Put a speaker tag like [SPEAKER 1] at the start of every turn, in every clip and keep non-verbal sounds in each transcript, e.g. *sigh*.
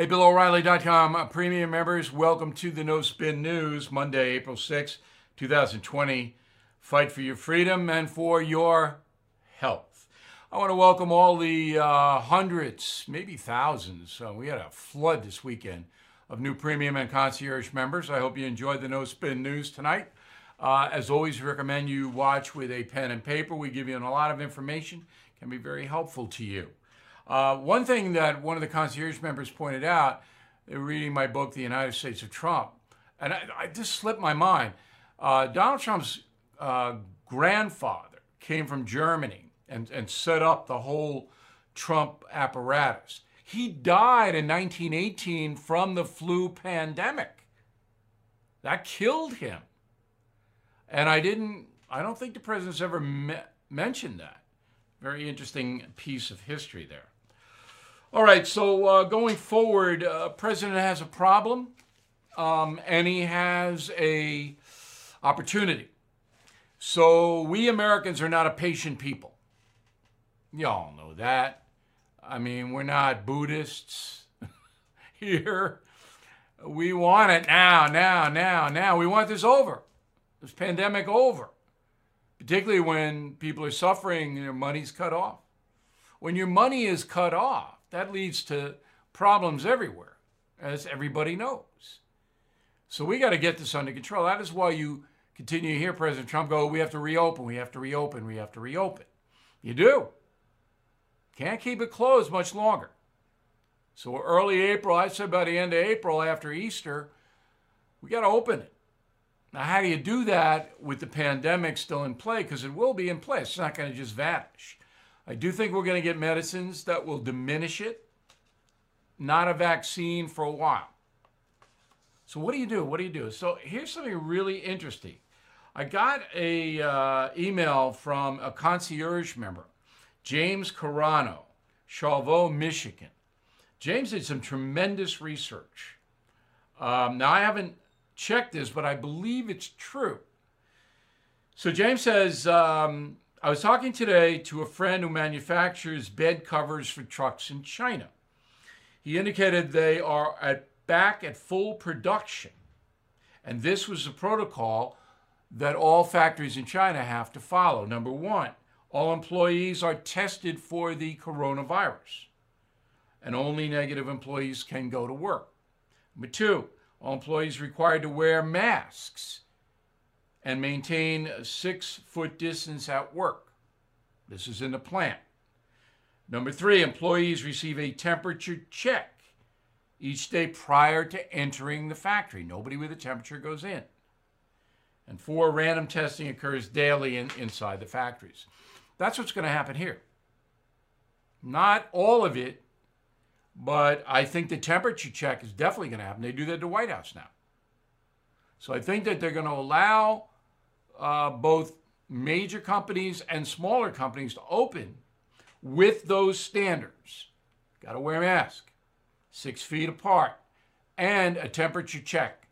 [SPEAKER 1] Hey, BillO'Reilly.com uh, premium members, welcome to the No Spin News, Monday, April 6, 2020. Fight for your freedom and for your health. I want to welcome all the uh, hundreds, maybe thousands. Uh, we had a flood this weekend of new premium and concierge members. I hope you enjoyed the No Spin News tonight. Uh, as always, we recommend you watch with a pen and paper. We give you a lot of information, can be very helpful to you. Uh, one thing that one of the concierge members pointed out, reading my book, The United States of Trump, and I, I just slipped my mind. Uh, Donald Trump's uh, grandfather came from Germany and, and set up the whole Trump apparatus. He died in 1918 from the flu pandemic. That killed him. And I didn't, I don't think the president's ever me- mentioned that. Very interesting piece of history there. All right, so uh, going forward, uh, president has a problem, um, and he has a opportunity. So we Americans are not a patient people. Y'all know that. I mean, we're not Buddhists *laughs* here. We want it now, now, now, now. We want this over, this pandemic over, particularly when people are suffering and their money's cut off. When your money is cut off, that leads to problems everywhere, as everybody knows. So we got to get this under control. That is why you continue to hear President Trump go, we have to reopen, we have to reopen, we have to reopen. You do. Can't keep it closed much longer. So early April, I said by the end of April after Easter, we got to open it. Now, how do you do that with the pandemic still in play? Because it will be in place. It's not going to just vanish. I do think we're going to get medicines that will diminish it, not a vaccine for a while. So what do you do? What do you do? So here's something really interesting. I got a uh, email from a concierge member, James Carano, Chauveau, Michigan. James did some tremendous research. Um, now I haven't checked this, but I believe it's true. So James says um, I was talking today to a friend who manufactures bed covers for trucks in China. He indicated they are at back at full production. And this was the protocol that all factories in China have to follow. Number one, all employees are tested for the coronavirus, and only negative employees can go to work. Number two, all employees required to wear masks and maintain a six foot distance at work. This is in the plant. Number three, employees receive a temperature check each day prior to entering the factory. Nobody with a temperature goes in. And four, random testing occurs daily in, inside the factories. That's what's going to happen here. Not all of it, but I think the temperature check is definitely going to happen. They do that at the White House now. So I think that they're going to allow uh, both major companies and smaller companies to open with those standards. Got to wear a mask, six feet apart, and a temperature check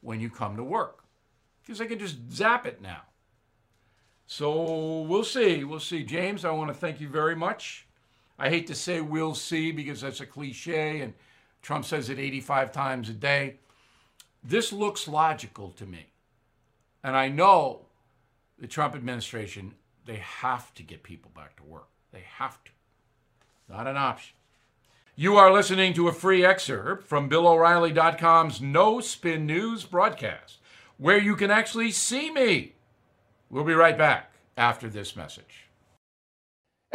[SPEAKER 1] when you come to work. Because they can just zap it now. So we'll see. We'll see. James, I want to thank you very much. I hate to say we'll see because that's a cliche and Trump says it 85 times a day. This looks logical to me. And I know the Trump administration, they have to get people back to work. They have to. Not an option. You are listening to a free excerpt from BillO'Reilly.com's No Spin News broadcast, where you can actually see me. We'll be right back after this message.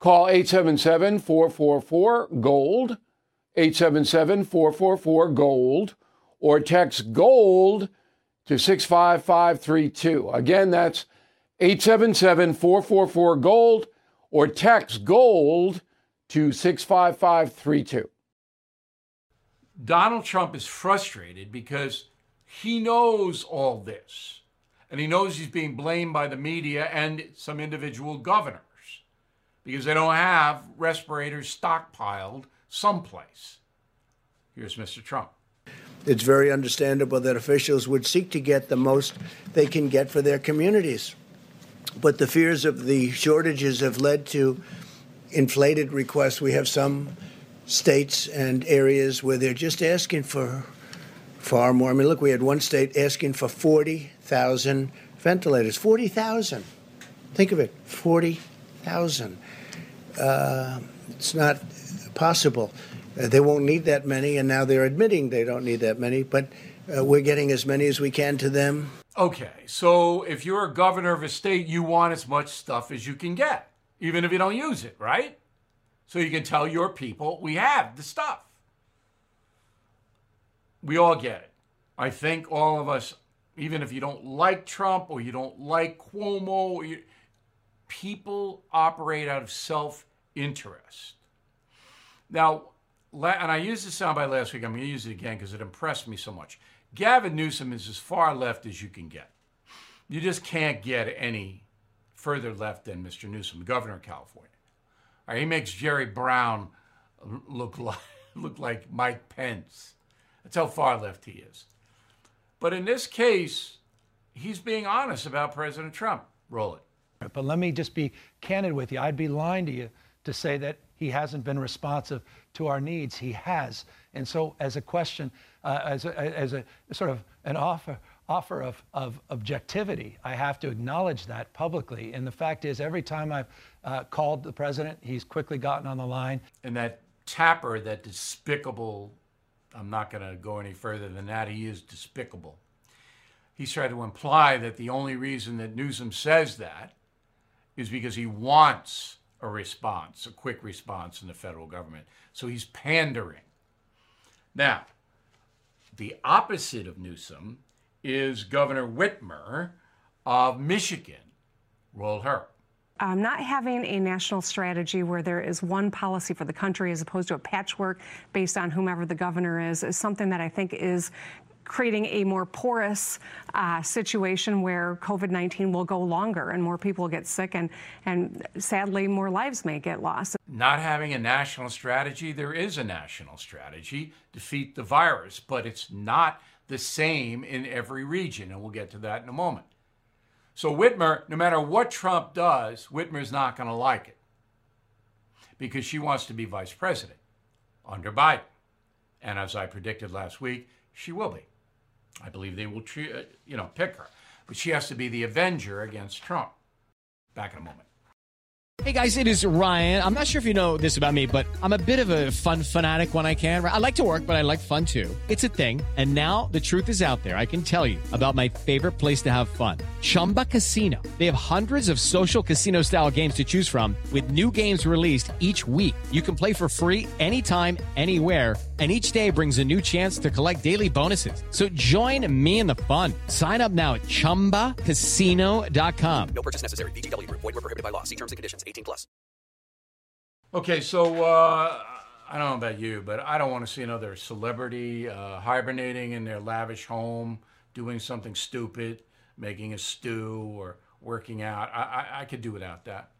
[SPEAKER 2] Call 877 444 GOLD, 877 444 GOLD, or text GOLD to 65532. Again, that's 877 444 GOLD, or text GOLD to 65532.
[SPEAKER 1] Donald Trump is frustrated because he knows all this. And he knows he's being blamed by the media and some individual governors because they don't have respirators stockpiled someplace. Here's Mr. Trump.
[SPEAKER 3] It's very understandable that officials would seek to get the most they can get for their communities. But the fears of the shortages have led to inflated requests. We have some states and areas where they're just asking for far more. I mean, look, we had one state asking for 40,000 ventilators. 40,000. Think of it 40,000. Uh, it's not possible. Uh, they won't need that many, and now they're admitting they don't need that many, but uh, we're getting as many as we can to them.
[SPEAKER 1] Okay, so if you're a governor of a state, you want as much stuff as you can get, even if you don't use it, right? So you can tell your people, we have the stuff. We all get it. I think all of us, even if you don't like Trump or you don't like Cuomo, you, people operate out of self interest. Now, and I used the soundbite last week. I'm going to use it again because it impressed me so much. Gavin Newsom is as far left as you can get. You just can't get any further left than Mr. Newsom, governor of California. Right, he makes Jerry Brown look *laughs* like, look like Mike Pence. That's how far left he is. But in this case, he's being honest about President Trump. Roll it.
[SPEAKER 4] But let me just be candid with you. I'd be lying to you to say that he hasn't been responsive to our needs. He has. And so, as a question, uh, as, a, as a sort of an offer, offer of, of objectivity, I have to acknowledge that publicly. And the fact is, every time I've uh, called the president, he's quickly gotten on the line.
[SPEAKER 1] And that Tapper, that despicable, I'm not going to go any further than that, he is despicable. He's tried to imply that the only reason that Newsom says that is because he wants a response, a quick response in the federal government. So he's pandering. Now, the opposite of Newsom is Governor Whitmer of Michigan. Roll her.
[SPEAKER 5] Um, not having a national strategy where there is one policy for the country as opposed to a patchwork based on whomever the governor is is something that I think is creating a more porous uh, situation where COVID 19 will go longer and more people get sick, and, and sadly, more lives may get lost.
[SPEAKER 1] Not having a national strategy, there is a national strategy defeat the virus, but it's not the same in every region, and we'll get to that in a moment. So, Whitmer, no matter what Trump does, Whitmer's not going to like it because she wants to be vice president under Biden. And as I predicted last week, she will be. I believe they will, uh, you know, pick her. But she has to be the avenger against Trump. Back in a moment.
[SPEAKER 6] Hey guys, it is Ryan. I'm not sure if you know this about me, but I'm a bit of a fun fanatic when I can. I like to work, but I like fun too. It's a thing. And now the truth is out there. I can tell you about my favorite place to have fun Chumba Casino. They have hundreds of social casino style games to choose from, with new games released each week. You can play for free anytime, anywhere and each day brings a new chance to collect daily bonuses. So join me in the fun. Sign up now at ChumbaCasino.com.
[SPEAKER 7] No purchase necessary. VGW. Void were prohibited by law. See terms and conditions. 18 plus.
[SPEAKER 1] Okay, so uh, I don't know about you, but I don't want to see another celebrity uh, hibernating in their lavish home, doing something stupid, making a stew or working out. I, I, I could do without that.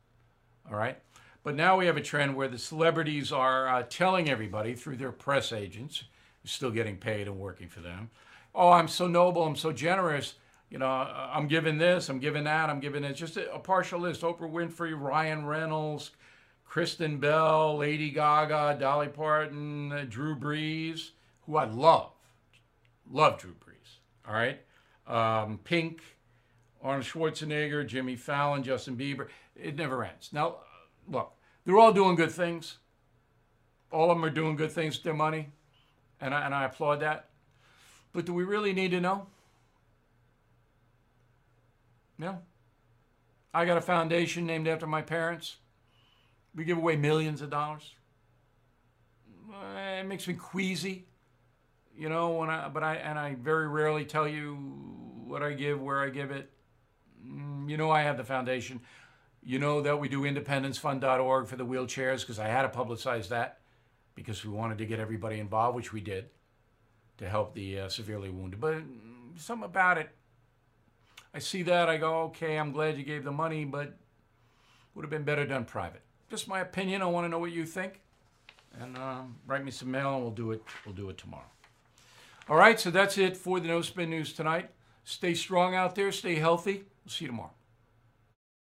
[SPEAKER 1] All right? But now we have a trend where the celebrities are uh, telling everybody through their press agents, still getting paid and working for them, oh, I'm so noble, I'm so generous. You know, I'm giving this, I'm giving that, I'm giving it. Just a, a partial list: Oprah Winfrey, Ryan Reynolds, Kristen Bell, Lady Gaga, Dolly Parton, uh, Drew Brees, who I love, love Drew Brees. All right, um, Pink, Arnold Schwarzenegger, Jimmy Fallon, Justin Bieber. It never ends. Now, look, they're all doing good things. All of them are doing good things with their money, and I, and I applaud that. But do we really need to know? No. I got a foundation named after my parents. We give away millions of dollars. It makes me queasy, you know. When I but I and I very rarely tell you what I give, where I give it. Mm, You know, I have the foundation. You know that we do independencefund.org for the wheelchairs because I had to publicize that because we wanted to get everybody involved, which we did to help the uh, severely wounded. But something about it, I see that, I go, okay, I'm glad you gave the money, but would have been better done private. Just my opinion. I want to know what you think, and um, write me some mail, and we'll do it. We'll do it tomorrow. All right, so that's it for the No Spin News tonight. Stay strong out there. Stay healthy. We'll see you tomorrow.